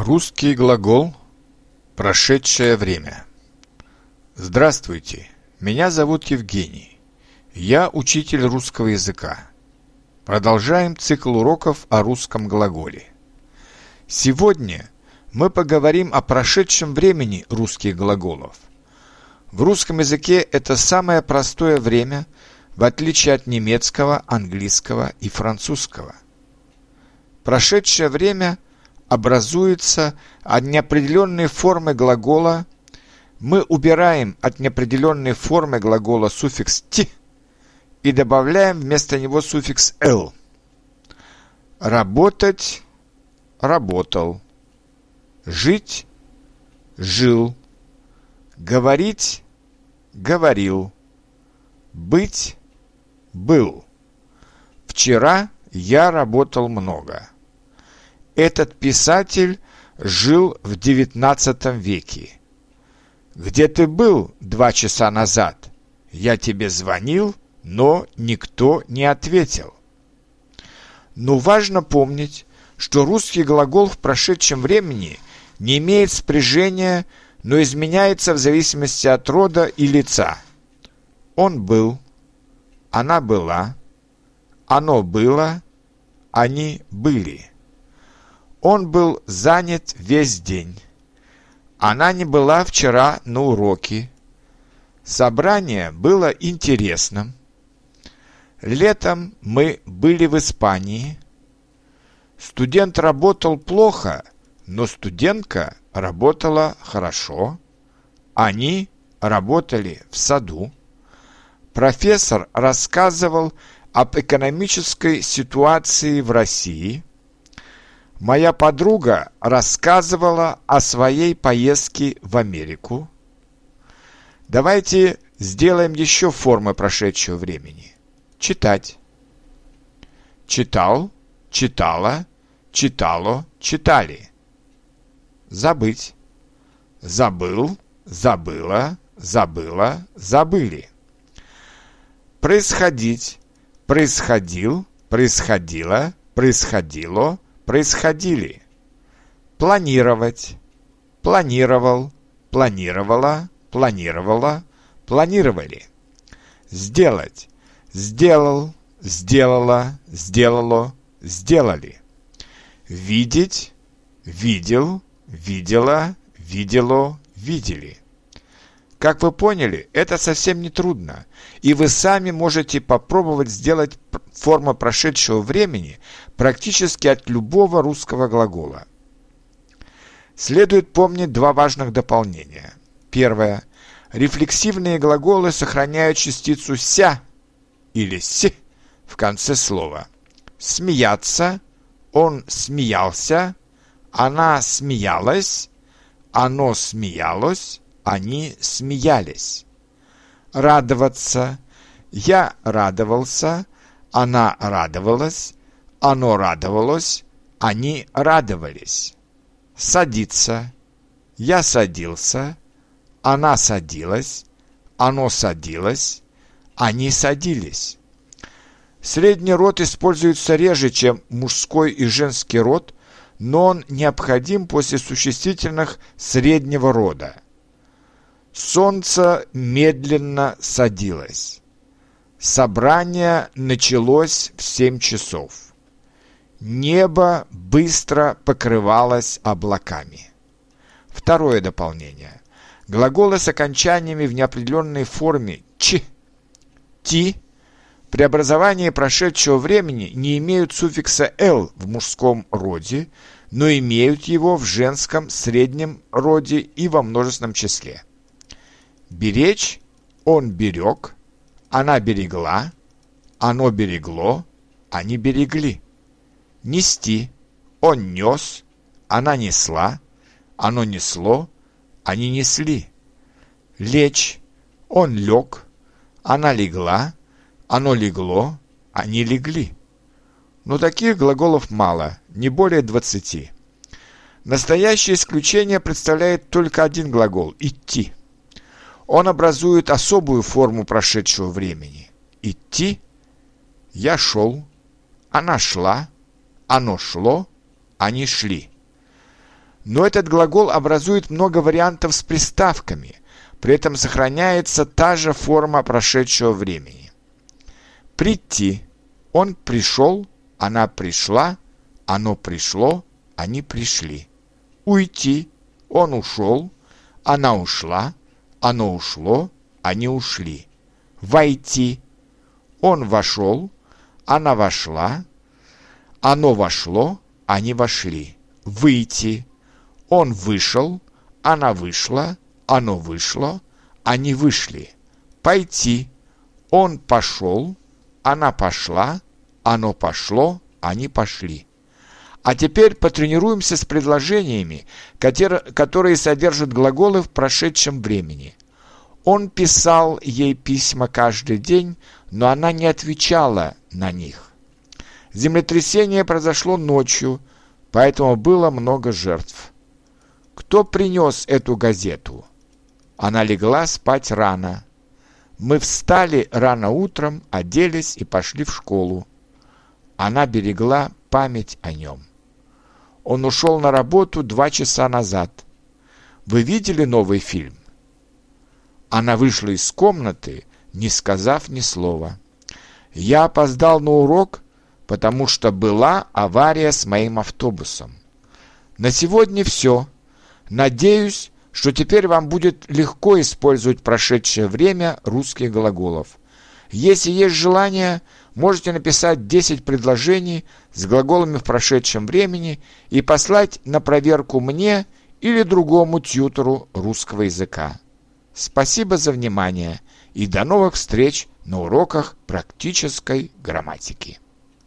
Русский глагол «прошедшее время». Здравствуйте, меня зовут Евгений. Я учитель русского языка. Продолжаем цикл уроков о русском глаголе. Сегодня мы поговорим о прошедшем времени русских глаголов. В русском языке это самое простое время, в отличие от немецкого, английского и французского. Прошедшее время – образуется от неопределенной формы глагола, мы убираем от неопределенной формы глагола суффикс «т» и добавляем вместо него суффикс «л». Работать – работал. Жить – жил. Говорить – говорил. Быть – был. Вчера я работал много. Этот писатель жил в XIX веке. «Где ты был два часа назад? Я тебе звонил, но никто не ответил». Но важно помнить, что русский глагол в прошедшем времени не имеет спряжения, но изменяется в зависимости от рода и лица. Он был, она была, оно было, они были. Он был занят весь день. Она не была вчера на уроке. Собрание было интересным. Летом мы были в Испании. Студент работал плохо, но студентка работала хорошо. Они работали в саду. Профессор рассказывал об экономической ситуации в России – Моя подруга рассказывала о своей поездке в Америку. Давайте сделаем еще формы прошедшего времени. Читать. Читал, читала, читало, читали. Забыть. Забыл, забыла, забыла, забыли. Происходить. Происходил, происходило, происходило, происходили. Планировать. Планировал. Планировала. Планировала. Планировали. Сделать. Сделал. Сделала. Сделало. Сделали. Видеть. Видел. Видела. Видело. Видели. Как вы поняли, это совсем не трудно, и вы сами можете попробовать сделать форму прошедшего времени практически от любого русского глагола. Следует помнить два важных дополнения. Первое. Рефлексивные глаголы сохраняют частицу «ся» или «с» в конце слова. Смеяться, он смеялся, она смеялась, оно смеялось, они смеялись. Радоваться. Я радовался, она радовалась, оно радовалось, они радовались. Садиться. Я садился, она садилась, оно садилось, они садились. Средний род используется реже, чем мужской и женский род, но он необходим после существительных среднего рода. Солнце медленно садилось. Собрание началось в семь часов. Небо быстро покрывалось облаками. Второе дополнение. Глаголы с окончаниями в неопределенной форме «ч», «ти» при образовании прошедшего времени не имеют суффикса «л» в мужском роде, но имеют его в женском среднем роде и во множественном числе. Беречь он берег, она берегла, оно берегло, они берегли. Нести он нес, она несла, оно несло, они несли. Лечь он лег, она легла, оно легло, они легли. Но таких глаголов мало, не более двадцати. Настоящее исключение представляет только один глагол – идти – он образует особую форму прошедшего времени. Идти – я шел, она шла, оно шло, они шли. Но этот глагол образует много вариантов с приставками, при этом сохраняется та же форма прошедшего времени. Прийти. Он пришел, она пришла, оно пришло, они пришли. Уйти. Он ушел, она ушла, оно ушло, они ушли. Войти. Он вошел, она вошла, оно вошло, они вошли. Выйти. Он вышел, она вышла, оно вышло, они вышли. Пойти. Он пошел, она пошла, оно пошло, они пошли. А теперь потренируемся с предложениями, которые содержат глаголы в прошедшем времени. Он писал ей письма каждый день, но она не отвечала на них. Землетрясение произошло ночью, поэтому было много жертв. Кто принес эту газету? Она легла спать рано. Мы встали рано утром, оделись и пошли в школу. Она берегла память о нем. Он ушел на работу два часа назад. Вы видели новый фильм? Она вышла из комнаты, не сказав ни слова. Я опоздал на урок, потому что была авария с моим автобусом. На сегодня все. Надеюсь, что теперь вам будет легко использовать прошедшее время русских глаголов. Если есть желание, можете написать 10 предложений с глаголами в прошедшем времени и послать на проверку мне или другому тьютору русского языка. Спасибо за внимание и до новых встреч на уроках практической грамматики.